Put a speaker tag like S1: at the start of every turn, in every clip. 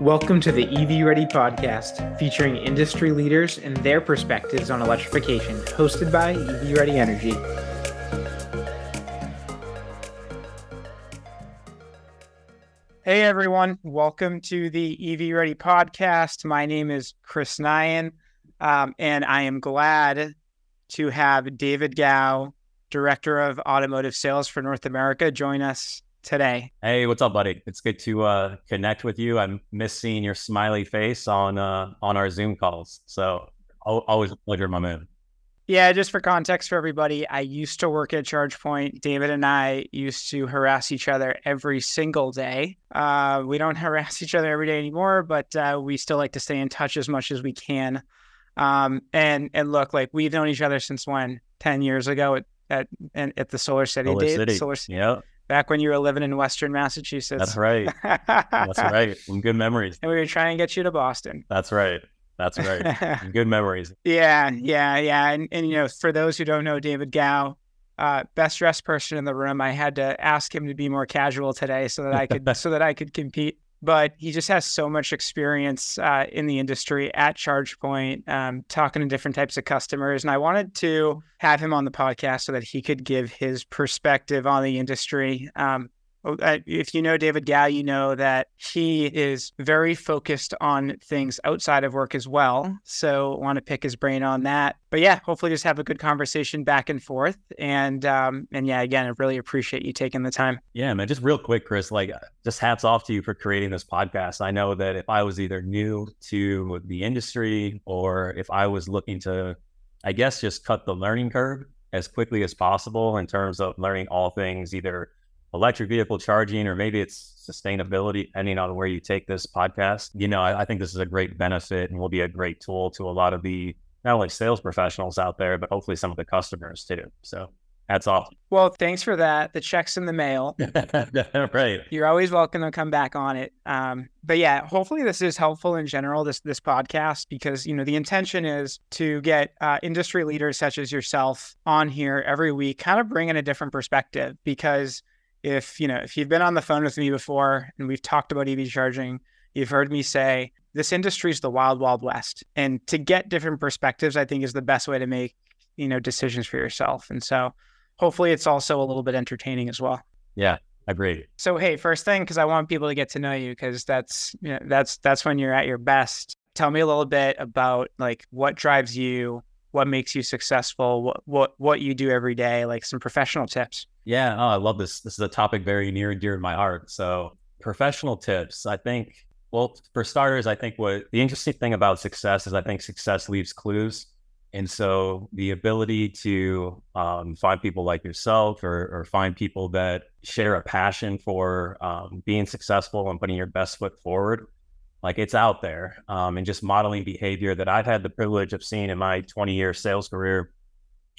S1: Welcome to the EV Ready podcast, featuring industry leaders and their perspectives on electrification, hosted by EV Ready Energy. Hey everyone, welcome to the EV Ready podcast. My name is Chris Nihan, um, and I am glad to have David Gow, Director of Automotive Sales for North America, join us today.
S2: Hey, what's up, buddy? It's good to uh, connect with you. I miss seeing your smiley face on uh, on our Zoom calls. So always a pleasure, my man.
S1: Yeah, just for context for everybody, I used to work at ChargePoint. David and I used to harass each other every single day. Uh, we don't harass each other every day anymore, but uh, we still like to stay in touch as much as we can. Um, and and look, like we've known each other since when ten years ago at at, at the SolarCity.
S2: Solar City. Solar,
S1: yeah back when you were living in Western Massachusetts.
S2: That's right. That's right. Some good memories.
S1: And we were trying to get you to Boston.
S2: That's right. That's right. good memories.
S1: Yeah, yeah, yeah. And, and you know, for those who don't know David Gow, uh, best dressed person in the room, I had to ask him to be more casual today so that I could so that I could compete but he just has so much experience uh, in the industry at ChargePoint, um, talking to different types of customers. And I wanted to have him on the podcast so that he could give his perspective on the industry. Um, if you know David Gow, you know that he is very focused on things outside of work as well. So want to pick his brain on that. But yeah, hopefully just have a good conversation back and forth. And um, and yeah, again, I really appreciate you taking the time.
S2: Yeah, man. Just real quick, Chris. Like, just hats off to you for creating this podcast. I know that if I was either new to the industry or if I was looking to, I guess, just cut the learning curve as quickly as possible in terms of learning all things either electric vehicle charging, or maybe it's sustainability, depending on where you take this podcast. You know, I, I, think this is a great benefit and will be a great tool to a lot of the not only sales professionals out there, but hopefully some of the customers too. So that's awesome.
S1: Well, thanks for that. The check's in the mail.
S2: right.
S1: You're always welcome to come back on it. Um, but yeah, hopefully this is helpful in general. This this podcast because you know the intention is to get uh, industry leaders such as yourself on here every week, kind of bring in a different perspective because if you know if you've been on the phone with me before and we've talked about EV charging, you've heard me say this industry is the wild wild west, and to get different perspectives, I think is the best way to make you know decisions for yourself. And so, hopefully, it's also a little bit entertaining as well.
S2: Yeah, agreed.
S1: So hey, first thing, because I want people to get to know you, because that's you know, that's that's when you're at your best. Tell me a little bit about like what drives you, what makes you successful, what what what you do every day, like some professional tips.
S2: Yeah, oh, I love this. This is a topic very near and dear to my heart. So, professional tips. I think, well, for starters, I think what the interesting thing about success is I think success leaves clues. And so, the ability to um, find people like yourself or, or, find people that share a passion for um, being successful and putting your best foot forward, like it's out there. Um, and just modeling behavior that I've had the privilege of seeing in my 20 year sales career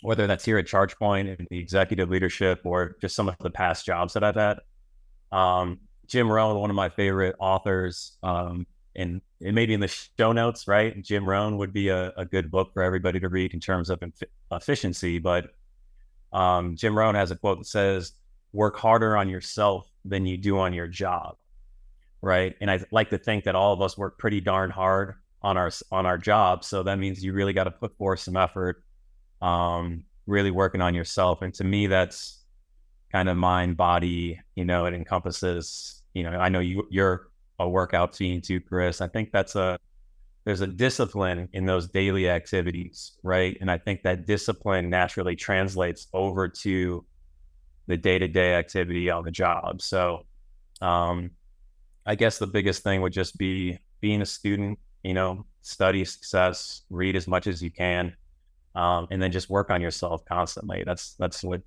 S2: whether that's here at ChargePoint and the executive leadership or just some of the past jobs that I've had. Um, Jim Rohn, one of my favorite authors, um, and it may be in the show notes, right? Jim Rohn would be a, a good book for everybody to read in terms of inf- efficiency. But um, Jim Rohn has a quote that says, work harder on yourself than you do on your job. Right. And I like to think that all of us work pretty darn hard on our on our job. So that means you really got to put forth some effort um, really working on yourself. And to me, that's kind of mind, body, you know, it encompasses, you know, I know you, you're a workout fiend too, Chris. I think that's a, there's a discipline in those daily activities, right? And I think that discipline naturally translates over to the day to day activity on the job. So, um, I guess the biggest thing would just be being a student, you know, study success, read as much as you can, um, and then just work on yourself constantly. That's that's what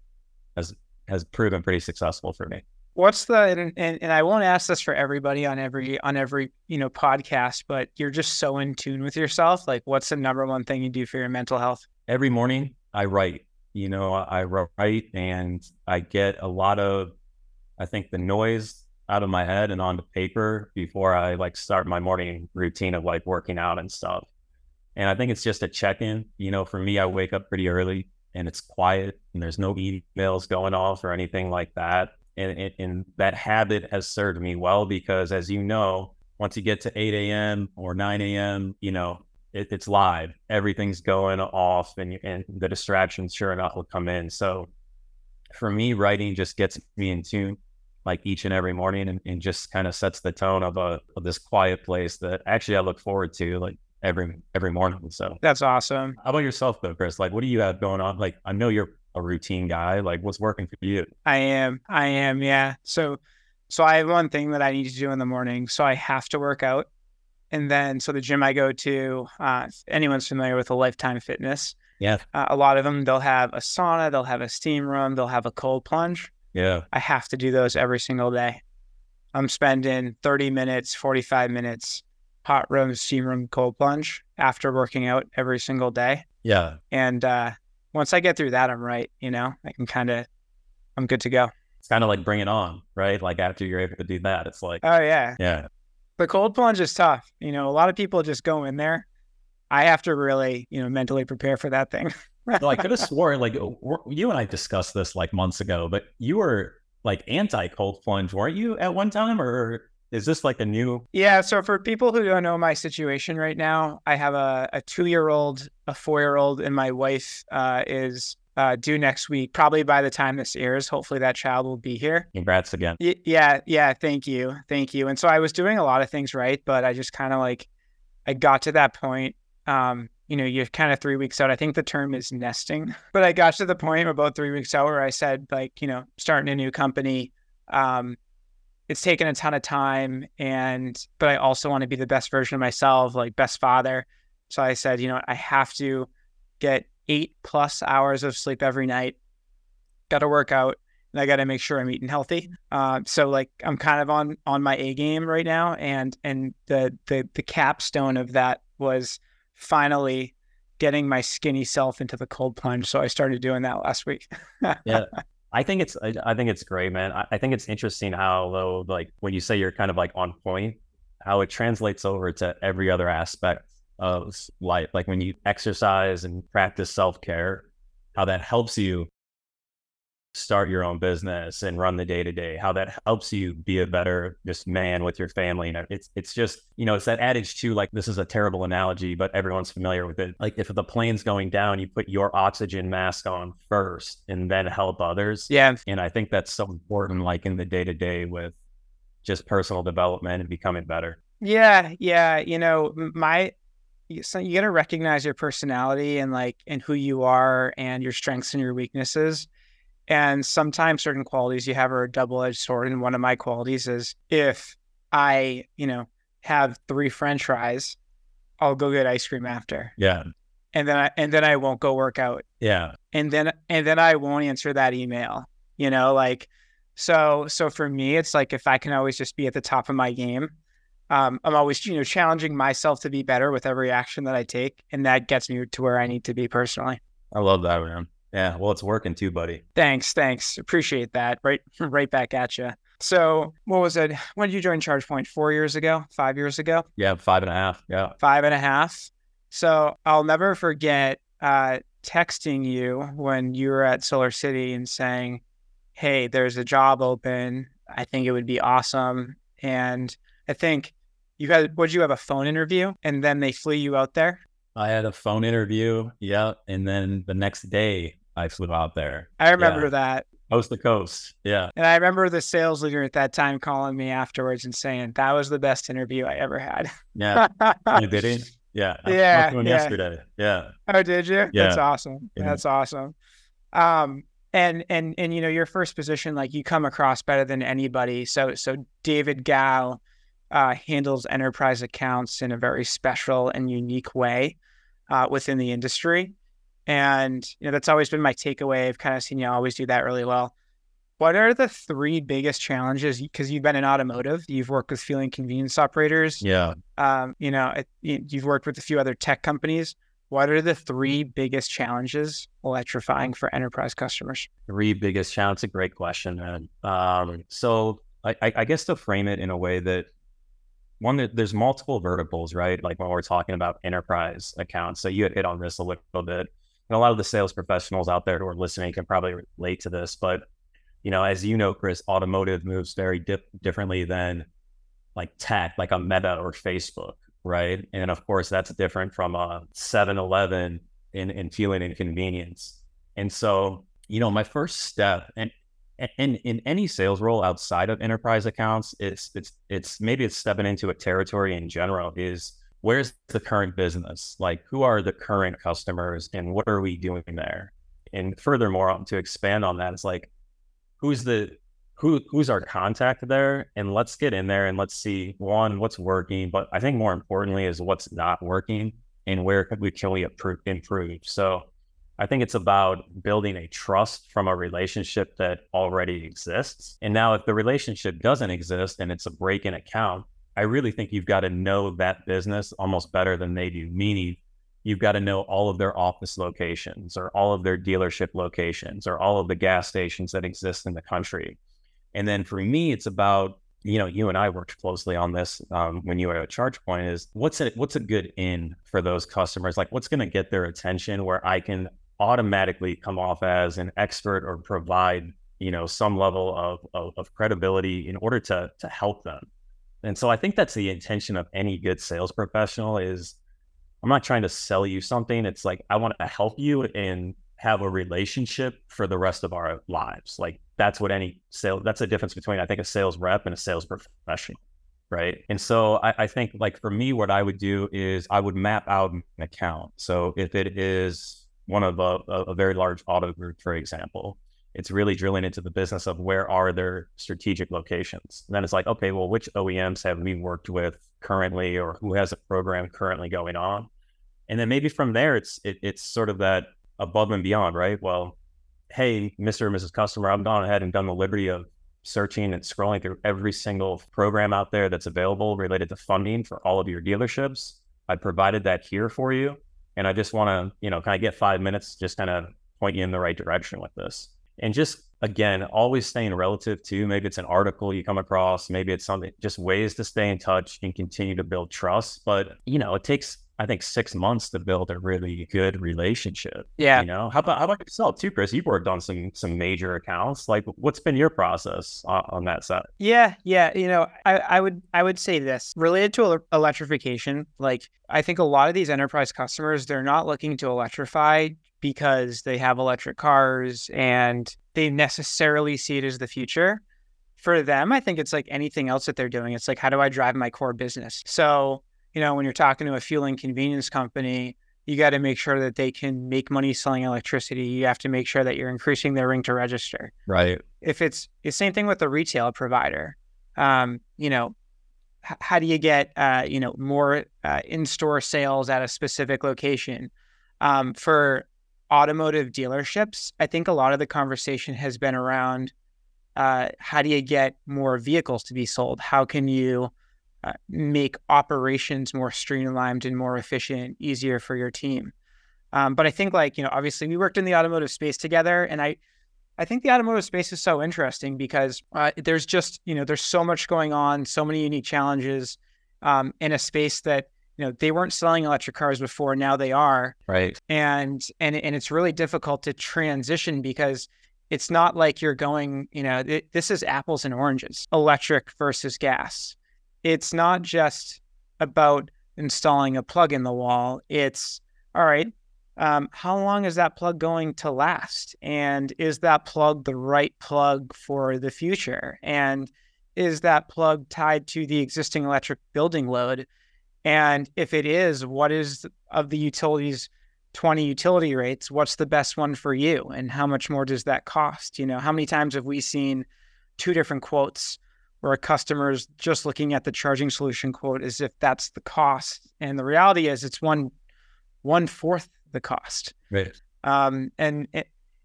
S2: has has proven pretty successful for me.
S1: What's the and, and, and I won't ask this for everybody on every on every you know podcast, but you're just so in tune with yourself. Like, what's the number one thing you do for your mental health?
S2: Every morning, I write. You know, I write and I get a lot of, I think, the noise out of my head and onto paper before I like start my morning routine of like working out and stuff. And I think it's just a check in. You know, for me, I wake up pretty early and it's quiet and there's no emails going off or anything like that. And, and, and that habit has served me well because, as you know, once you get to 8 a.m. or 9 a.m., you know, it, it's live. Everything's going off and, and the distractions, sure enough, will come in. So for me, writing just gets me in tune like each and every morning and, and just kind of sets the tone of a of this quiet place that actually I look forward to like every every morning. So
S1: that's awesome.
S2: How about yourself though, Chris? Like what do you have going on? Like I know you're a routine guy. Like what's working for you?
S1: I am. I am, yeah. So so I have one thing that I need to do in the morning. So I have to work out. And then so the gym I go to, uh, anyone's familiar with a lifetime fitness.
S2: Yeah.
S1: Uh, a lot of them, they'll have a sauna, they'll have a steam room, they'll have a cold plunge.
S2: Yeah.
S1: I have to do those every single day. I'm spending 30 minutes, 45 minutes, hot room, steam room, cold plunge after working out every single day.
S2: Yeah.
S1: And uh, once I get through that, I'm right. You know, I can kind of, I'm good to go.
S2: It's kind of like bring it on, right? Like after you're able to do that, it's like,
S1: oh, yeah.
S2: Yeah.
S1: The cold plunge is tough. You know, a lot of people just go in there. I have to really, you know, mentally prepare for that thing.
S2: well, I could have sworn like you and I discussed this like months ago, but you were like anti cold plunge, weren't you at one time? Or is this like a new?
S1: Yeah. So for people who don't know my situation right now, I have a, a two year old, a four year old, and my wife uh, is uh, due next week. Probably by the time this airs, hopefully that child will be here.
S2: Congrats again.
S1: Y- yeah. Yeah. Thank you. Thank you. And so I was doing a lot of things right, but I just kind of like, I got to that point. Um, you know, you're kind of three weeks out. I think the term is nesting, but I got to the point about three weeks out where I said, like, you know, starting a new company, um, it's taken a ton of time and but I also want to be the best version of myself, like best father. So I said, you know, I have to get eight plus hours of sleep every night. Got to work out, and I got to make sure I'm eating healthy. Uh, so like I'm kind of on on my A game right now, and and the the the capstone of that was finally getting my skinny self into the cold plunge. So I started doing that last week.
S2: yeah. I think it's I, think it's great, man. I, I, think it's interesting how though like when you say you're kind of like on point, how it translates over to every other aspect of life. Like when you exercise and practice self care, how that helps you start your own business and run the day to day, how that helps you be a better just man with your family. And it's it's just, you know, it's that adage too, like this is a terrible analogy, but everyone's familiar with it. Like if the plane's going down, you put your oxygen mask on first and then help others.
S1: Yeah.
S2: And I think that's so important, like in the day to day with just personal development and becoming better.
S1: Yeah. Yeah. You know, my so you got to recognize your personality and like and who you are and your strengths and your weaknesses and sometimes certain qualities you have are a double edged sword. And one of my qualities is if I, you know, have three French fries, I'll go get ice cream after.
S2: Yeah.
S1: And then I and then I won't go work out.
S2: Yeah.
S1: And then and then I won't answer that email. You know, like so so for me, it's like if I can always just be at the top of my game, um, I'm always you know challenging myself to be better with every action that I take, and that gets me to where I need to be personally.
S2: I love that, man. Yeah, well, it's working too, buddy.
S1: Thanks, thanks. Appreciate that. Right, right back at you. So, what was it? When did you join ChargePoint? Four years ago? Five years ago?
S2: Yeah, five and a half. Yeah,
S1: five and a half. So, I'll never forget uh, texting you when you were at SolarCity and saying, "Hey, there's a job open. I think it would be awesome." And I think you had, would you have a phone interview, and then they flew you out there.
S2: I had a phone interview. Yeah, and then the next day I flew out there.
S1: I remember yeah. that.
S2: Coast to coast. Yeah.
S1: And I remember the sales leader at that time calling me afterwards and saying, that was the best interview I ever had.
S2: Yeah. you did it? Yeah.
S1: I yeah.
S2: yeah. yesterday. Yeah.
S1: Oh, did you? Yeah. That's awesome. Yeah. That's awesome. Um, and and and you know your first position like you come across better than anybody so so david gow uh, handles enterprise accounts in a very special and unique way uh, within the industry and you know that's always been my takeaway. I've kind of seen you always do that really well. What are the three biggest challenges? Because you've been in automotive, you've worked with fueling convenience operators.
S2: Yeah.
S1: Um, you know, it, you've worked with a few other tech companies. What are the three biggest challenges electrifying for enterprise customers?
S2: Three biggest challenges. A great question, man. Um, so I, I guess to frame it in a way that one, there's multiple verticals, right? Like when we're talking about enterprise accounts. So you had hit on this a little bit and a lot of the sales professionals out there who are listening can probably relate to this. But you know, as you know, Chris, automotive moves very dip- differently than like tech, like a Meta or Facebook, right? And of course, that's different from a 7 Eleven in, in fueling convenience. And so, you know, my first step, and and in any sales role outside of enterprise accounts, it's it's it's maybe it's stepping into a territory in general is where's the current business? Like who are the current customers and what are we doing there? And furthermore, um, to expand on that, it's like who's the who who's our contact there and let's get in there and let's see one what's working but i think more importantly is what's not working and where could we can we improve so i think it's about building a trust from a relationship that already exists and now if the relationship doesn't exist and it's a break in account i really think you've got to know that business almost better than they do meaning you've got to know all of their office locations or all of their dealership locations or all of the gas stations that exist in the country and then for me, it's about you know, you and I worked closely on this um, when you were at ChargePoint. Is what's a what's a good in for those customers? Like, what's going to get their attention where I can automatically come off as an expert or provide you know some level of, of, of credibility in order to to help them. And so I think that's the intention of any good sales professional is I'm not trying to sell you something. It's like I want to help you and have a relationship for the rest of our lives. Like that's what any sales that's the difference between I think a sales rep and a sales professional. Right. And so I, I think like for me, what I would do is I would map out an account. So if it is one of a, a very large auto group, for example, it's really drilling into the business of where are their strategic locations. And then it's like, okay, well, which OEMs have we worked with currently or who has a program currently going on? And then maybe from there, it's it, it's sort of that above and beyond, right? Well, hey, Mr. and Mrs. Customer, I've gone ahead and done the liberty of searching and scrolling through every single program out there that's available related to funding for all of your dealerships. I provided that here for you. And I just want to, you know, kind of get five minutes, just kind of point you in the right direction with this. And just again, always staying relative to maybe it's an article you come across, maybe it's something, just ways to stay in touch and continue to build trust. But, you know, it takes I think six months to build a really good relationship.
S1: Yeah.
S2: You know, how about how about yourself too, Chris? You've worked on some some major accounts. Like, what's been your process on, on that side?
S1: Yeah, yeah. You know, I, I would I would say this related to electrification. Like, I think a lot of these enterprise customers they're not looking to electrify because they have electric cars and they necessarily see it as the future. For them, I think it's like anything else that they're doing. It's like, how do I drive my core business? So you know, when you're talking to a fueling convenience company, you got to make sure that they can make money selling electricity. You have to make sure that you're increasing their ring to register.
S2: Right.
S1: If it's the same thing with the retail provider, um, you know, h- how do you get uh, you know more uh, in-store sales at a specific location? Um, for automotive dealerships, I think a lot of the conversation has been around uh, how do you get more vehicles to be sold? How can you uh, make operations more streamlined and more efficient, easier for your team. Um, but I think like, you know, obviously we worked in the automotive space together and I, I think the automotive space is so interesting because uh, there's just, you know, there's so much going on, so many unique challenges um, in a space that, you know, they weren't selling electric cars before, now they are.
S2: Right.
S1: And, and, and it's really difficult to transition because it's not like you're going, you know, it, this is apples and oranges, electric versus gas it's not just about installing a plug in the wall. It's all right. Um, how long is that plug going to last? And is that plug the right plug for the future? And is that plug tied to the existing electric building load? And if it is, what is of the utilities 20 utility rates? What's the best one for you? And how much more does that cost? You know, how many times have we seen two different quotes where a customer is just looking at the charging solution quote as if that's the cost. And the reality is it's one one fourth the cost.
S2: Right.
S1: Um, and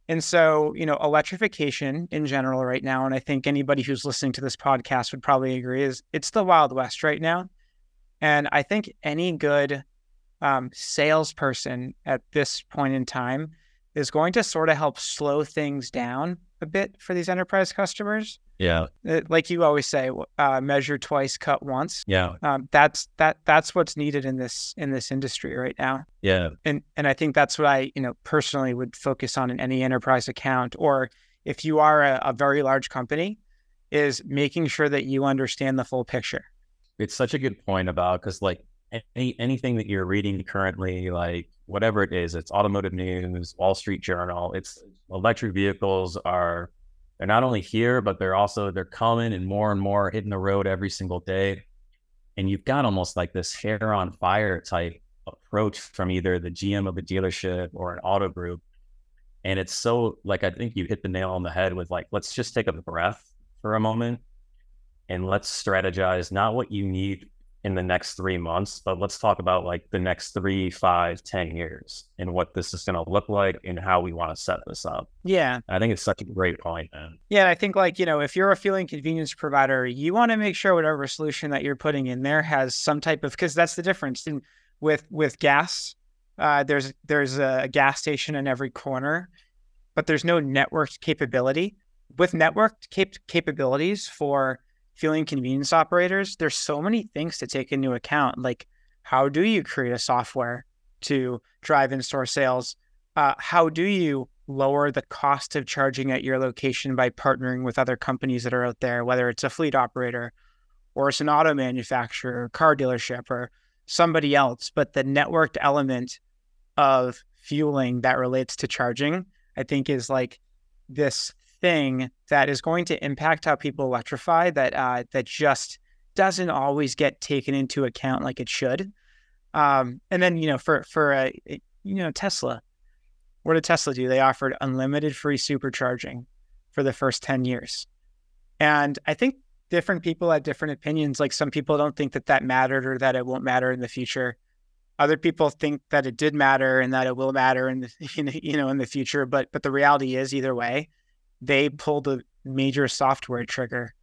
S1: and so you know electrification in general right now, and I think anybody who's listening to this podcast would probably agree is it's the wild west right now. And I think any good um, salesperson at this point in time is going to sort of help slow things down a bit for these enterprise customers
S2: yeah.
S1: Uh, like you always say, uh, measure twice, cut once.
S2: Yeah.
S1: Um, that's that that's what's needed in this in this industry right now.
S2: Yeah.
S1: And and I think that's what I you know personally would focus on in any enterprise account, or if you are a, a very large company, is making sure that you understand the full picture.
S2: It's such a good point about because like any anything that you're reading currently, like whatever it is, it's automotive news, Wall Street Journal, it's electric vehicles are they're not only here, but they're also they're coming and more and more hitting the road every single day. And you've got almost like this hair on fire type approach from either the GM of a dealership or an auto group. And it's so like I think you hit the nail on the head with like, let's just take a breath for a moment and let's strategize not what you need in the next three months, but let's talk about like the next three, five, ten years and what this is going to look like and how we want to set this up.
S1: Yeah.
S2: I think it's such a great point, man.
S1: Yeah. I think like, you know, if you're a fueling convenience provider, you want to make sure whatever solution that you're putting in there has some type of, because that's the difference in with, with gas. Uh, there's, there's a gas station in every corner, but there's no networked capability with networked cap- capabilities for fueling convenience operators, there's so many things to take into account. Like, how do you create a software to drive in store sales? Uh, how do you lower the cost of charging at your location by partnering with other companies that are out there, whether it's a fleet operator or it's an auto manufacturer, car dealership, or somebody else? But the networked element of fueling that relates to charging, I think, is like this thing that is going to impact how people electrify that uh, that just doesn't always get taken into account like it should. Um, and then you know for for a you know Tesla, what did Tesla do? They offered unlimited free supercharging for the first ten years, and I think different people have different opinions. Like some people don't think that that mattered or that it won't matter in the future. Other people think that it did matter and that it will matter in the you know in the future. But but the reality is either way, they pulled a major software trigger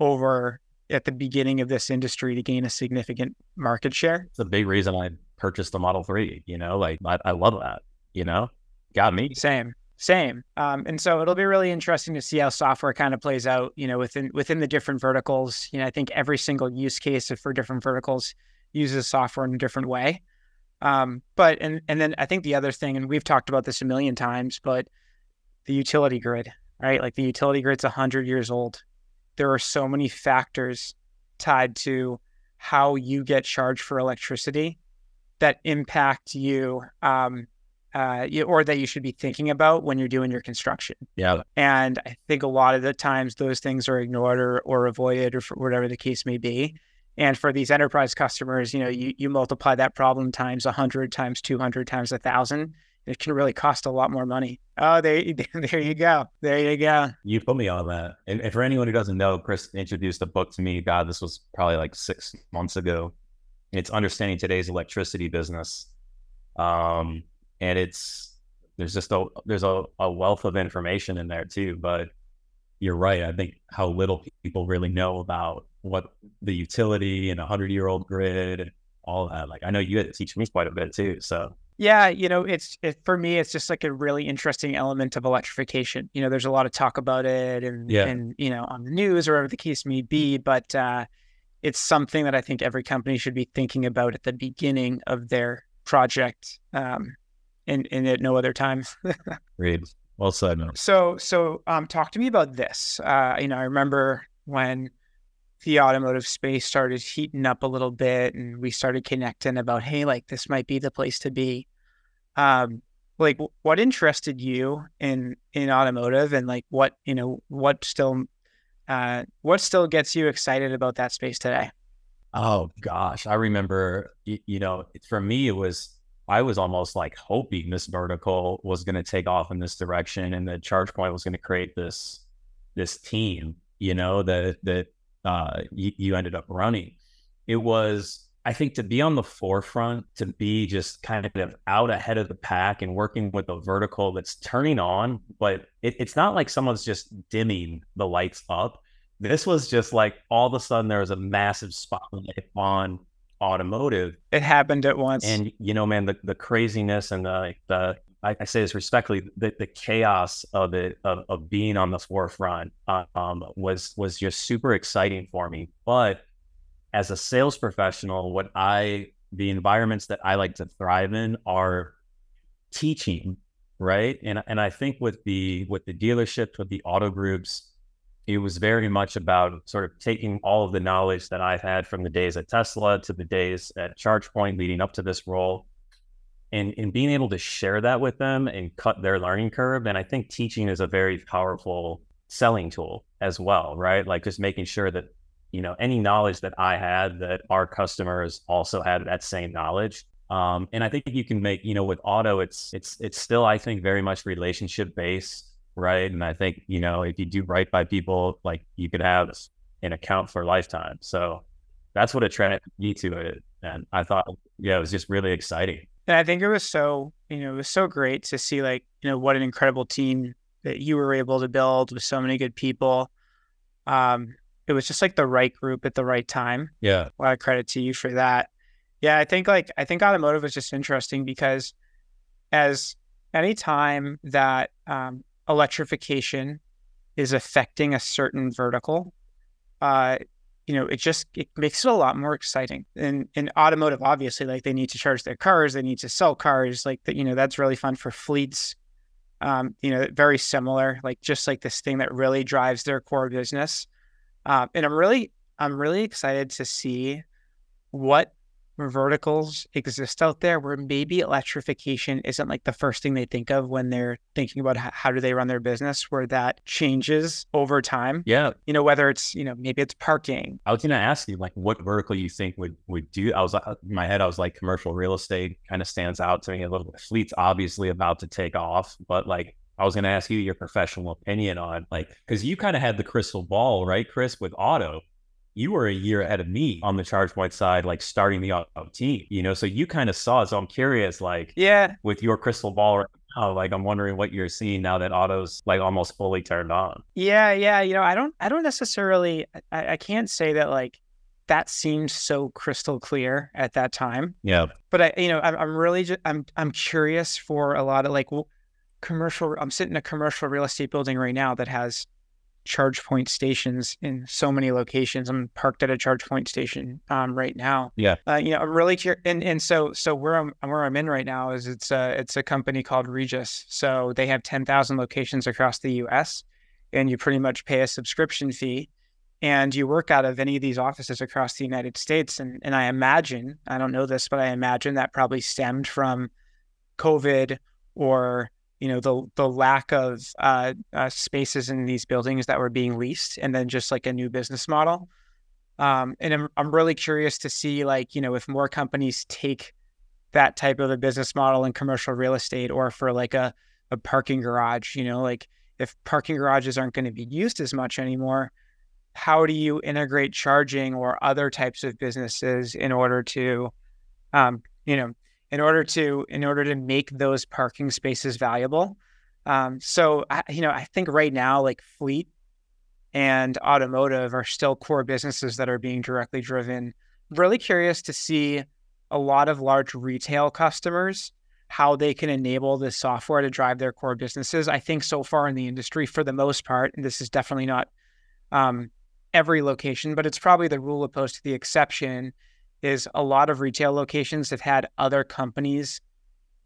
S1: over at the beginning of this industry to gain a significant market share.
S2: It's a big reason I purchased the Model 3, you know, like I, I love that, you know, got me.
S1: Same. Same. Um, and so it'll be really interesting to see how software kind of plays out, you know, within within the different verticals. You know, I think every single use case for different verticals uses software in a different way. Um, but and and then I think the other thing, and we've talked about this a million times, but the utility grid right? Like the utility grid's 100 years old. There are so many factors tied to how you get charged for electricity that impact you, um, uh, or that you should be thinking about when you're doing your construction.
S2: Yeah.
S1: And I think a lot of the times those things are ignored or, or avoided or whatever the case may be. And for these enterprise customers, you know, you, you multiply that problem times 100, times 200, times a 1,000, it can really cost a lot more money. Oh, there, there you go. There you go.
S2: You put me on that. And, and for anyone who doesn't know, Chris introduced a book to me. God, this was probably like six months ago. It's understanding today's electricity business. Um, and it's there's just a there's a, a wealth of information in there too. But you're right. I think how little people really know about what the utility and a hundred year old grid and all that. Like I know you had to teach me quite a bit too. So
S1: yeah, you know, it's it, for me, it's just like a really interesting element of electrification. You know, there's a lot of talk about it, and yeah. and you know, on the news or whatever the case may be, but uh, it's something that I think every company should be thinking about at the beginning of their project, um, and and at no other time.
S2: Read well said. Man.
S1: So so um, talk to me about this. Uh, you know, I remember when the automotive space started heating up a little bit and we started connecting about hey like this might be the place to be. Um like what interested you in in automotive and like what you know what still uh what still gets you excited about that space today?
S2: Oh gosh. I remember you, know for me it was i was almost like hoping this vertical was going to take off in this direction and the ChargePoint was going to create this this team you know that that uh, you, you ended up running. It was, I think, to be on the forefront, to be just kind of out ahead of the pack and working with a vertical that's turning on, but it, it's not like someone's just dimming the lights up. This was just like all of a sudden there was a massive spotlight on automotive.
S1: It happened at once.
S2: And you know, man, the, the craziness and the the I, I, say this respectfully, the, the chaos of it of, of being on the forefront um, was was just super exciting for me. But as a sales professional, what I the environments that I like to thrive in are teaching, right? And and I think with the with the dealerships, with the auto groups, it was very much about sort of taking all of the knowledge that I've had from the days at Tesla to the days at ChargePoint leading up to this role and, and being able to share that with them and cut their learning curve. And I think teaching is a very powerful selling tool as well, right? Like just making sure that, you know, any knowledge that I had, that our customers also had that same knowledge. Um, and I think you can make, you know, with auto, it's it's it's still, I think, very much relationship based, right? And I think, you know, if you do right by people, like you could have an account for lifetime. So that's what attracted me to it. And I thought, yeah, it was just really exciting.
S1: And I think it was so, you know, it was so great to see like, you know, what an incredible team that you were able to build with so many good people. Um, it was just like the right group at the right time.
S2: Yeah.
S1: A lot of credit to you for that. Yeah, I think like I think automotive is just interesting because as any time that um, electrification is affecting a certain vertical, uh, you know, it just it makes it a lot more exciting. And in automotive, obviously, like they need to charge their cars, they need to sell cars, like that, you know, that's really fun for fleets. Um, you know, very similar, like just like this thing that really drives their core business. Uh, and I'm really, I'm really excited to see what verticals exist out there where maybe electrification isn't like the first thing they think of when they're thinking about how, how do they run their business where that changes over time.
S2: Yeah.
S1: You know whether it's you know maybe it's parking.
S2: I was going to ask you like what vertical you think would would do i was uh, in my head i was like commercial real estate kind of stands out to me a little bit. Fleet's obviously about to take off but like I was going to ask you your professional opinion on like, because you kind of had the crystal ball, right, Chris, with auto you were a year ahead of me on the charge ChargePoint side, like starting the auto team, you know, so you kind of saw it. So I'm curious, like,
S1: yeah,
S2: with your crystal ball right now, like, I'm wondering what you're seeing now that auto's like almost fully turned on.
S1: Yeah. Yeah. You know, I don't, I don't necessarily, I, I can't say that like that seemed so crystal clear at that time.
S2: Yeah.
S1: But I, you know, I'm, I'm really, just, I'm, I'm curious for a lot of like, well, commercial, I'm sitting in a commercial real estate building right now that has ChargePoint stations in so many locations. I'm parked at a ChargePoint station um, right now.
S2: Yeah.
S1: Uh, you know, I'm really curious. And, and so, so where I'm, where I'm in right now is it's a, it's a company called Regus. So they have 10,000 locations across the US and you pretty much pay a subscription fee and you work out of any of these offices across the United States. And, and I imagine, I don't know this, but I imagine that probably stemmed from COVID or you know the the lack of uh, uh, spaces in these buildings that were being leased, and then just like a new business model. Um, and I'm I'm really curious to see like you know if more companies take that type of a business model in commercial real estate, or for like a a parking garage. You know, like if parking garages aren't going to be used as much anymore, how do you integrate charging or other types of businesses in order to, um, you know, in order to in order to make those parking spaces valuable. Um, so I, you know, I think right now like fleet and automotive are still core businesses that are being directly driven. Really curious to see a lot of large retail customers how they can enable this software to drive their core businesses. I think so far in the industry, for the most part, and this is definitely not um, every location, but it's probably the rule opposed to the exception is a lot of retail locations have had other companies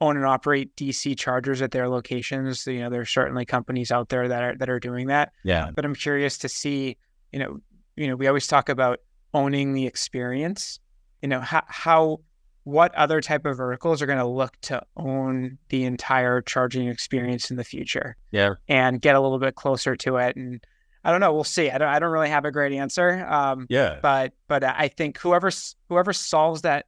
S1: own and operate DC chargers at their locations. You know, there's certainly companies out there that are that are doing that.
S2: Yeah.
S1: But I'm curious to see, you know, you know, we always talk about owning the experience. You know, how how what other type of verticals are going to look to own the entire charging experience in the future?
S2: Yeah.
S1: And get a little bit closer to it and I don't know. We'll see. I don't. I don't really have a great answer. Um,
S2: yeah.
S1: But but I think whoever whoever solves that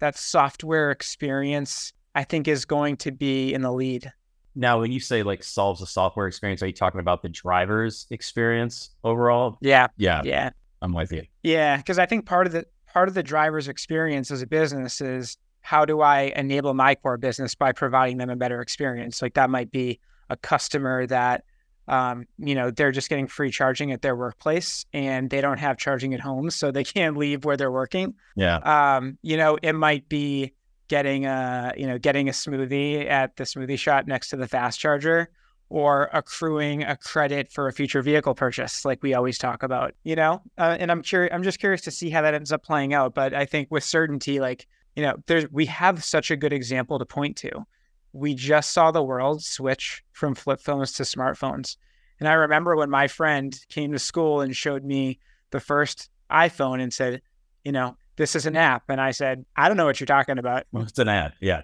S1: that software experience, I think is going to be in the lead.
S2: Now, when you say like solves the software experience, are you talking about the driver's experience overall?
S1: Yeah.
S2: Yeah.
S1: Yeah.
S2: I'm with you.
S1: Yeah, because I think part of the part of the driver's experience as a business is how do I enable my core business by providing them a better experience? Like that might be a customer that um, you know, they're just getting free charging at their workplace and they don't have charging at home, so they can't leave where they're working.
S2: Yeah.
S1: Um, you know, it might be getting a, you know, getting a smoothie at the smoothie shop next to the fast charger or accruing a credit for a future vehicle purchase, like we always talk about, you know? Uh, and I'm curious, I'm just curious to see how that ends up playing out. But I think with certainty, like, you know, there's, we have such a good example to point to we just saw the world switch from flip phones to smartphones. And I remember when my friend came to school and showed me the first iPhone and said, you know, this is an app. And I said, I don't know what you're talking about.
S2: Well, it's an app. Yeah.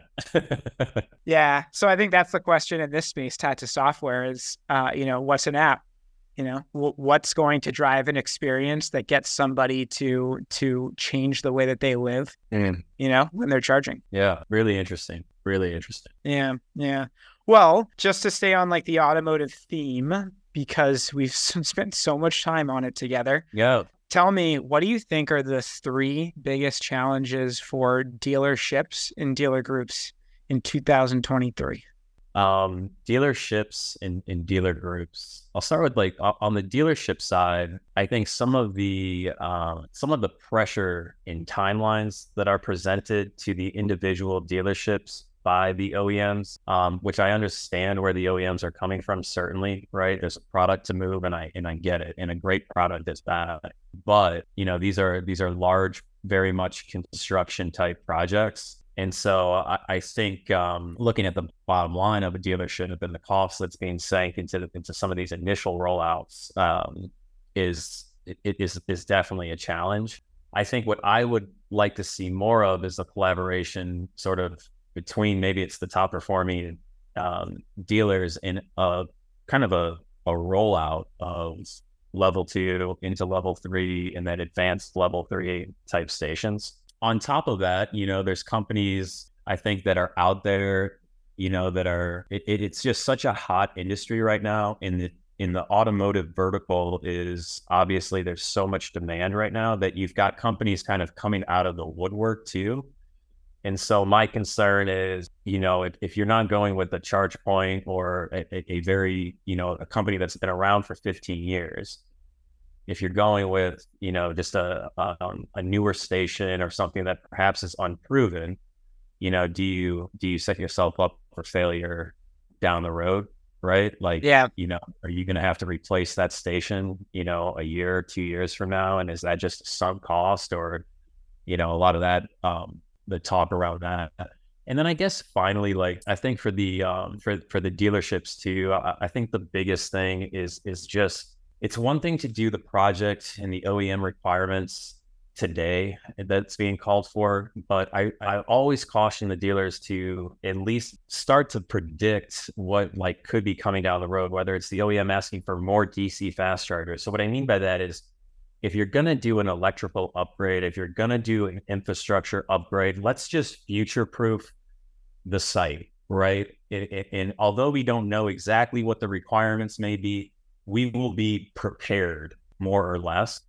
S1: yeah. So I think that's the question in this space tied to software is, uh, you know, what's an app? You know, w- what's going to drive an experience that gets somebody to to change the way that they live?
S2: Mm.
S1: You know, when they're charging.
S2: Yeah. Really interesting. Really interesting.
S1: Yeah. Yeah. Well, just to stay on like the automotive theme, because we've spent so much time on it together.
S2: Yeah
S1: tell me what do you think are the three biggest challenges for dealerships and dealer groups in 2023
S2: um, dealerships and, and dealer groups i'll start with like on the dealership side i think some of the uh, some of the pressure in timelines that are presented to the individual dealerships by the OEMs, um, which I understand where the OEMs are coming from. Certainly, right? There's a product to move, and I and I get it. And a great product is bad, but you know these are these are large, very much construction type projects. And so I, I think um, looking at the bottom line of a dealership and the cost that's being sank into the, into some of these initial rollouts um, is it is is definitely a challenge. I think what I would like to see more of is a collaboration sort of between maybe it's the top performing um, dealers in a kind of a, a rollout of level two into level three and then advanced level three type stations. On top of that, you know, there's companies I think that are out there, you know, that are it, it's just such a hot industry right now. In the in the automotive vertical is obviously there's so much demand right now that you've got companies kind of coming out of the woodwork too and so my concern is, you know, if, if you're not going with a ChargePoint or a, a, very, you know, a company that's been around for 15 years, if you're going with, you know, just a, a, um, a newer station or something that perhaps is unproven, you know, do you do you set yourself up for failure down the road? Right. Like,
S1: yeah,
S2: you know, are you going to have to replace that station, you know, a year, two years from now? And is that just sunk cost or, you know, a lot of that, um, the talk around that. And then I guess finally, like I think for the um, for for the dealerships too, I, I think the biggest thing is is just it's one thing to do the project and the OEM requirements today that's being called for. But I, I always caution the dealers to at least start to predict what like could be coming down the road, whether it's the OEM asking for more DC fast chargers. So what I mean by that is if you're going to do an electrical upgrade, if you're going to do an infrastructure upgrade, let's just future proof the site, right? It, it, and although we don't know exactly what the requirements may be, we will be prepared more or less.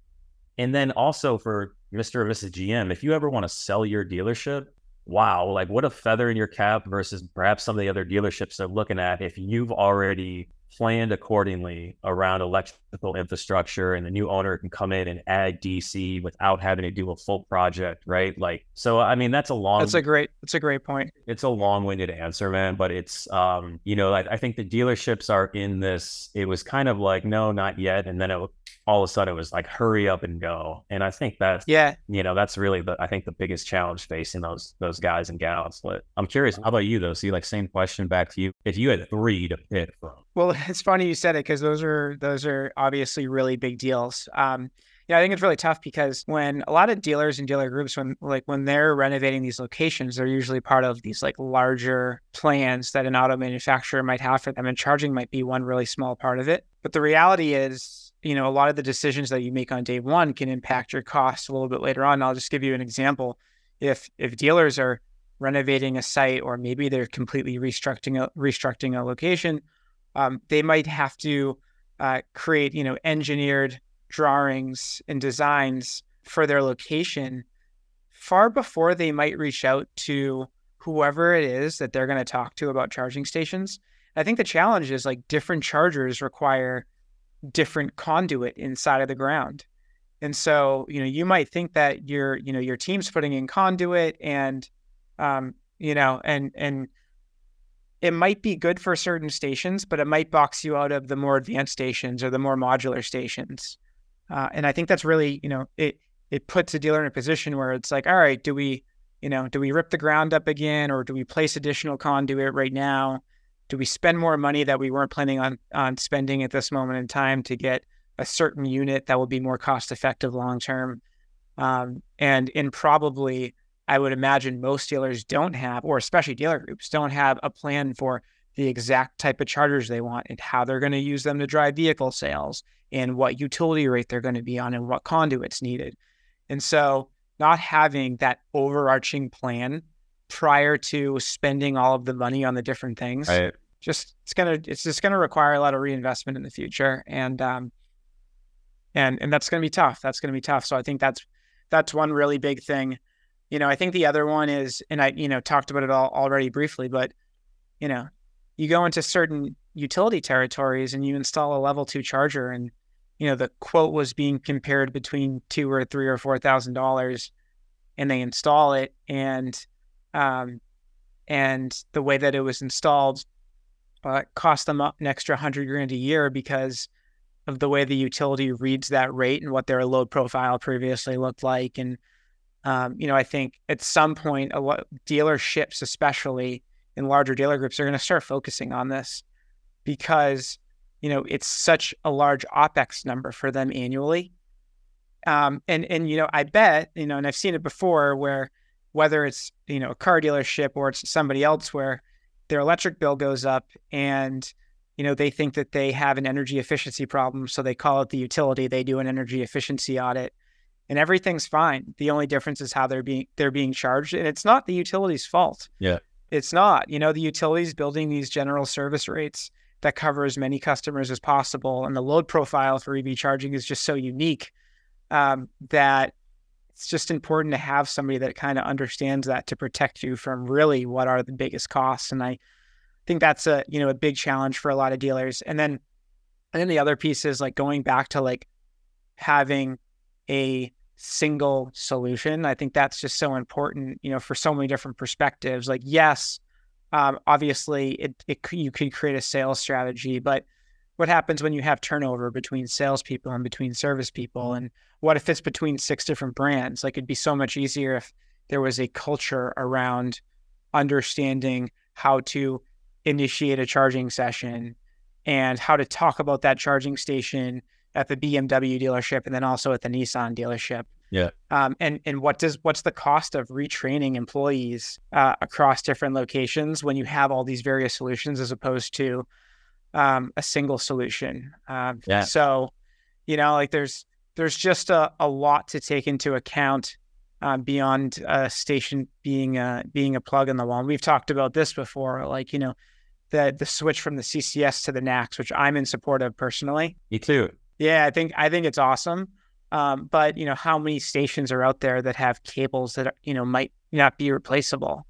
S2: And then also for Mr. or Mrs. GM, if you ever want to sell your dealership, wow, like what a feather in your cap versus perhaps some of the other dealerships they're looking at if you've already planned accordingly around electrical infrastructure and the new owner can come in and add DC without having to do a full project, right? Like, so I mean, that's a long.
S1: That's a great. That's a great point.
S2: It's a long-winded answer, man. But it's, um, you know, I, I think the dealerships are in this. It was kind of like, no, not yet, and then it all of a sudden it was like hurry up and go. And i think that's
S1: yeah.
S2: you know that's really the i think the biggest challenge facing those those guys and gals but i'm curious how about you though? See like same question back to you. If you had three to pick from.
S1: Well it's funny you said it because those are those are obviously really big deals. Um yeah, I think it's really tough because when a lot of dealers and dealer groups, when like when they're renovating these locations, they're usually part of these like larger plans that an auto manufacturer might have for them, and charging might be one really small part of it. But the reality is, you know, a lot of the decisions that you make on day one can impact your costs a little bit later on. I'll just give you an example. If if dealers are renovating a site or maybe they're completely restructuring a, restructuring a location, um, they might have to uh, create you know engineered drawings and designs for their location far before they might reach out to whoever it is that they're going to talk to about charging stations. I think the challenge is like different chargers require different conduit inside of the ground. And so, you know, you might think that your, you know, your team's putting in conduit and, um, you know, and, and it might be good for certain stations, but it might box you out of the more advanced stations or the more modular stations. Uh, and I think that's really, you know, it, it puts a dealer in a position where it's like, all right, do we, you know, do we rip the ground up again or do we place additional conduit right now? Do we spend more money that we weren't planning on on spending at this moment in time to get a certain unit that will be more cost effective long term? Um, and in probably, I would imagine most dealers don't have, or especially dealer groups don't have a plan for the exact type of chargers they want and how they're going to use them to drive vehicle sales and what utility rate they're going to be on and what conduits needed. And so, not having that overarching plan prior to spending all of the money on the different things,
S2: right.
S1: Just it's gonna it's just gonna require a lot of reinvestment in the future, and um, and and that's gonna be tough. That's gonna be tough. So I think that's that's one really big thing. You know, I think the other one is, and I you know talked about it all already briefly, but you know, you go into certain utility territories and you install a level two charger and you know the quote was being compared between two or three or four thousand dollars and they install it and um and the way that it was installed uh, cost them an extra hundred grand a year because of the way the utility reads that rate and what their load profile previously looked like. And um, you know i think at some point a lot dealerships especially in larger dealer groups are going to start focusing on this because you know it's such a large opex number for them annually. Um, and and you know i bet you know and i've seen it before where whether it's you know a car dealership or it's somebody else where their electric bill goes up and you know they think that they have an energy efficiency problem so they call it the utility they do an energy efficiency audit and everything's fine. The only difference is how they're being they're being charged and it's not the utility's fault.
S2: Yeah.
S1: It's not. You know, the utilities building these general service rates that cover as many customers as possible, and the load profile for EV charging is just so unique um, that it's just important to have somebody that kind of understands that to protect you from really what are the biggest costs. And I think that's a you know a big challenge for a lot of dealers. And then and then the other piece is like going back to like having a single solution. I think that's just so important, you know, for so many different perspectives. Like, yes, um, obviously, it, it you could create a sales strategy, but what happens when you have turnover between salespeople and between service people? And what if it's between six different brands? Like, it'd be so much easier if there was a culture around understanding how to initiate a charging session and how to talk about that charging station at the BMW dealership and then also at the Nissan dealership.
S2: Yeah.
S1: Um, and and what does what's the cost of retraining employees uh, across different locations when you have all these various solutions as opposed to um, a single solution? Um,
S2: yeah.
S1: So, you know, like there's there's just a, a lot to take into account uh, beyond a station being a being a plug in the wall. And we've talked about this before, like you know, the the switch from the CCS to the NACS, which I'm in support of personally.
S2: Me too.
S1: Yeah, I think I think it's awesome. Um, but you know, how many stations are out there that have cables that you know might not be replaceable?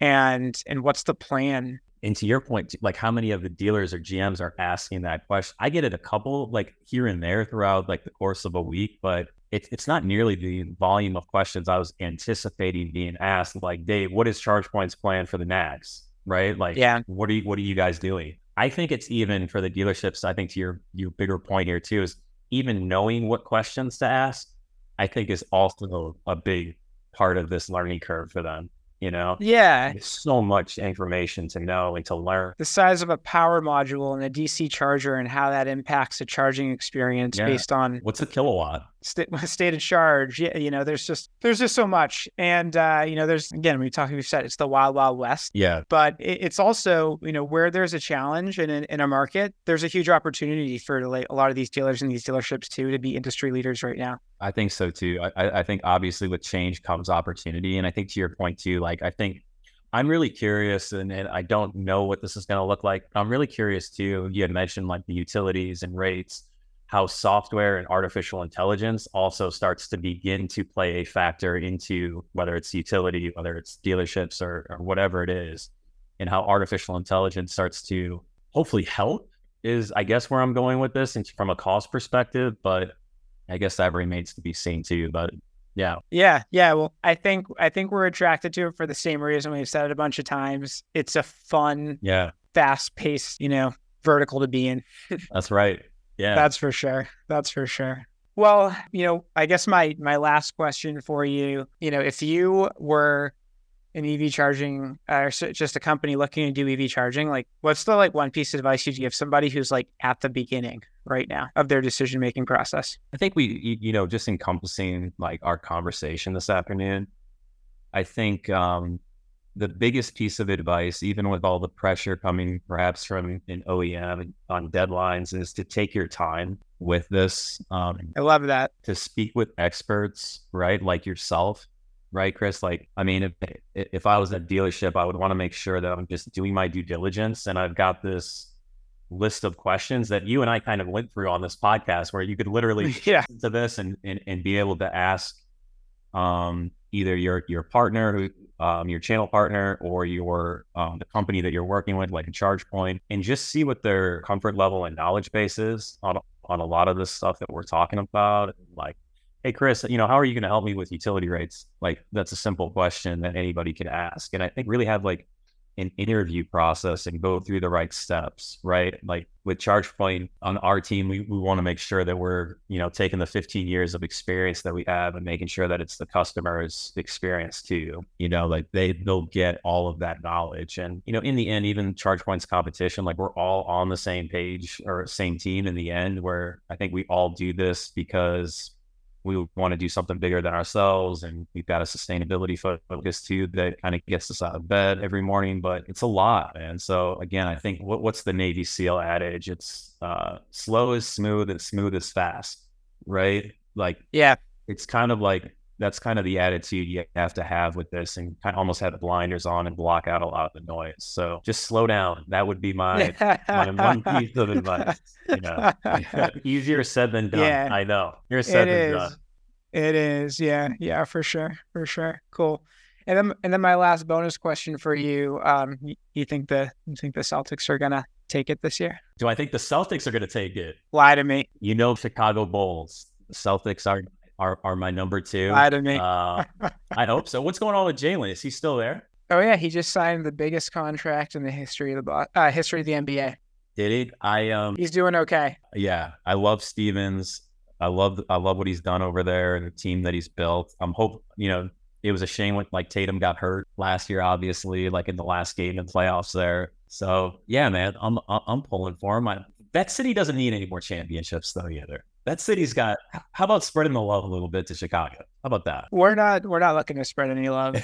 S1: And and what's the plan?
S2: And to your point, like how many of the dealers or GMs are asking that question? I get it a couple, like here and there throughout like the course of a week, but it's it's not nearly the volume of questions I was anticipating being asked. Like, Dave, what is ChargePoint's plan for the NACS? Right? Like,
S1: yeah,
S2: what are you what are you guys doing? I think it's even for the dealerships. I think to your your bigger point here too is even knowing what questions to ask. I think is also a big part of this learning curve for them you know?
S1: Yeah.
S2: There's so much information to know and to learn.
S1: The size of a power module and a DC charger and how that impacts the charging experience
S2: Yeah.
S1: based on
S2: What's a kilowatt?
S1: St- state of charge. Yeah, you know, there's just there's just so much, and uh, you know, there's again, we talk, we've said it's the wild, wild west.
S2: Yeah.
S1: But it, it's also, you know, where there's a challenge in, in a market, there's a huge opportunity for like, a lot of these dealers and these dealerships too to be industry leaders right now.
S2: I think so too. I, I I think obviously with change comes opportunity. And I think to your point too, like I think I'm really curious and, and I don't know what this is going to look like. I'm really curious too. You had mentioned like the utilities and rates, how software and artificial intelligence also starts to begin to play a factor into whether it's utility, whether it's dealerships or, or whatever it is, and how artificial intelligence starts to hopefully help is I guess where I'm going with this and from a cost perspective, but I guess that remains to be seen too. But yeah,
S1: Yeah, yeah. Well, I think I think we're attracted to it for the same reason we've said it a bunch of times. It's a fun,
S2: yeah,
S1: fast paced, you know, vertical to be in.
S2: that's right. Yeah,
S1: That's for sure. That's for sure. Well, you know, I guess my my last question for you, you know, if you were an EV charging uh, or just a company looking to do EV charging, like what's the like one piece of advice you'd give somebody who's like at the beginning right now of their decision making process?
S2: I think we, you know, just encompassing like our conversation this afternoon, I think um, the biggest piece of advice, even with all the pressure coming perhaps from an OEM on deadlines, is to take your time with this. Um,
S1: I love that.
S2: To speak with experts, right? Like yourself, right, Chris? Like, I mean, if, if I was at dealership, I would want to make sure that I'm just doing my due diligence and I've got this list of questions that you and I kind of went through on this podcast where you could literally
S1: yeah.
S2: to this and, and, and be able to ask um, either your your partner who um, your channel partner or your um, the company that you're working with, like a ChargePoint, and just see what their comfort level and knowledge base is on on a lot of the stuff that we're talking about. Like, hey, Chris, you know, how are you going to help me with utility rates? Like, that's a simple question that anybody can ask, and I think really have like an interview process and go through the right steps, right? Like with ChargePoint on our team, we, we want to make sure that we're, you know, taking the 15 years of experience that we have and making sure that it's the customer's experience too. You know, like they they'll get all of that knowledge. And, you know, in the end, even ChargePoint's competition, like we're all on the same page or same team in the end, where I think we all do this because we want to do something bigger than ourselves and we've got a sustainability focus too that kind of gets us out of bed every morning but it's a lot and so again i think what, what's the navy seal adage? It's uh, slow is smooth and smooth is fast right? Like
S1: yeah.
S2: it's kind of like that's kind of the attitude you have to have with this and kind of almost have the blinders on and block out a lot of the noise. So just slow down. That would be my, my one piece of advice. You know, easier said than done. Yeah, I know. You're said than is. done.
S1: It is. Yeah. Yeah, for sure. For sure. Cool. And then, and then my last bonus question for you: um, you, you think the you think the Celtics are gonna take it this year?
S2: Do I think the Celtics are gonna take it?
S1: Lie to me.
S2: You know, Chicago Bulls. The Celtics are are, are my number two.
S1: Lie to me.
S2: uh, I hope so. What's going on with Jaylen? Is he still there?
S1: Oh yeah, he just signed the biggest contract in the history of the uh, history of the NBA.
S2: Did he? I um.
S1: He's doing okay.
S2: Yeah, I love Stevens. I love I love what he's done over there and the team that he's built. I'm hope you know it was a shame when like Tatum got hurt last year, obviously, like in the last game in playoffs there. So yeah, man, I'm I'm pulling for him. I, that city doesn't need any more championships though either that city's got. How about spreading the love a little bit to Chicago? How about that?
S1: We're not. We're not looking to spread any love.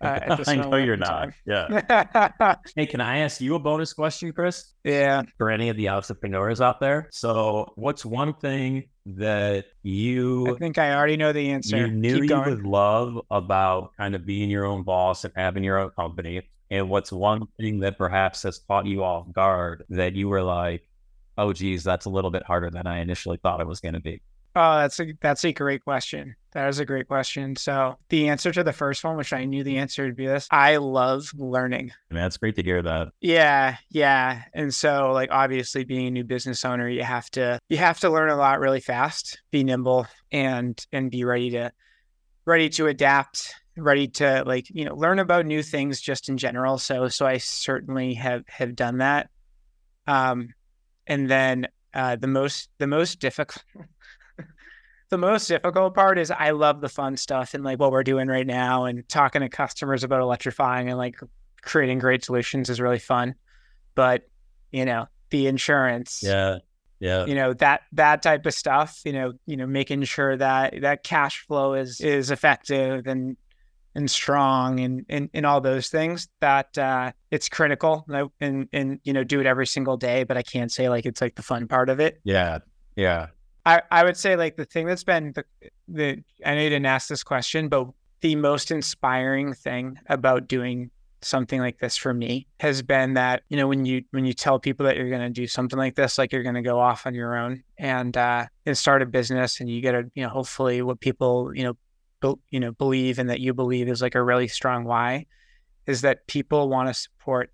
S2: Uh, I know you're not. Yeah. hey, can I ask you a bonus question, Chris?
S1: Yeah.
S2: For any of the entrepreneurs out there. So, what's one thing that you?
S1: I think I already know the answer.
S2: You knew Keep you going. would love about kind of being your own boss and having your own company. And what's one thing that perhaps has caught you off guard that you were like, oh geez, that's a little bit harder than I initially thought it was going to be?
S1: Oh, that's a that's a great question. That is a great question. So the answer to the first one, which I knew the answer would be this, I love learning.
S2: Man, it's great to hear that.
S1: Yeah, yeah. And so like obviously being a new business owner, you have to you have to learn a lot really fast, be nimble and and be ready to ready to adapt, ready to like, you know, learn about new things just in general. So so I certainly have have done that. Um and then uh, the most the most difficult the most difficult part is I love the fun stuff and like what we're doing right now and talking to customers about electrifying and like creating great solutions is really fun. But you know, the insurance,
S2: yeah, yeah,
S1: you know that that type of stuff. You know, you know, making sure that that cash flow is is effective and and strong and, and, and all those things that uh, it's critical and, and, you know, do it every single day, but I can't say like, it's like the fun part of it.
S2: Yeah. Yeah.
S1: I, I would say like the thing that's been the, the, I know you didn't ask this question, but the most inspiring thing about doing something like this for me has been that you know when you when you tell people that you're going to do something like this like you're going to go off on your own and uh and start a business and you get a you know hopefully what people you know you know believe and that you believe is like a really strong why is that people want to support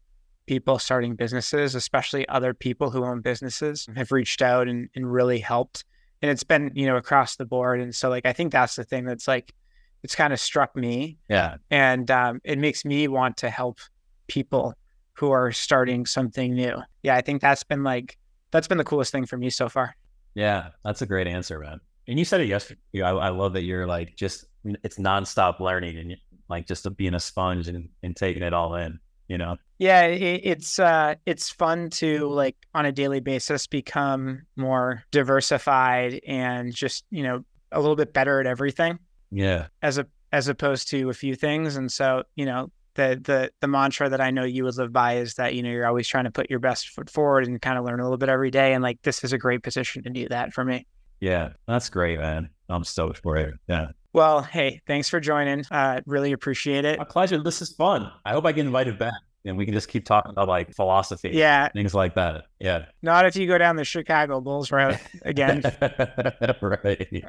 S1: people starting businesses especially other people who own businesses have reached out and, and really helped. And it's been you know across the board. And so like i think that's the thing that's like it's kind of struck me.
S2: Yeah.
S1: And um, it makes me want to help people who are starting something new. Yeah i think that's been like that's been the coolest thing for me so far.
S2: Yeah that's a great answer man and you said it yesterday. I, I love that you're like just it's nonstop learning, and like just being a sponge and, and taking it all in, you know?
S1: Yeah, it, it's uh, it's fun to like on a daily basis become more diversified and just you know a little bit better at everything.
S2: Yeah,
S1: as a as opposed to a few things, and so you know the the the mantra that I know you would live by is that you know you're always trying to put your best foot forward and kind of learn a little bit every day, and like this is a great position to do that for me.
S2: Yeah, that's great, man. I'm stoked for it. Yeah.
S1: Well, hey, thanks for joining. Uh, really appreciate it.
S2: My pleasure. This is fun. I hope I get invited back and we can just keep talking about like philosophy.
S1: Yeah.
S2: Things like that. Yeah.
S1: Not if you go down the Chicago Bulls route again.
S2: right.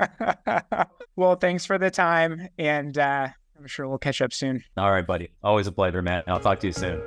S1: well, thanks for the time. And uh, I'm sure we'll catch up soon.
S2: All right, buddy. Always a pleasure, man. I'll talk to you soon.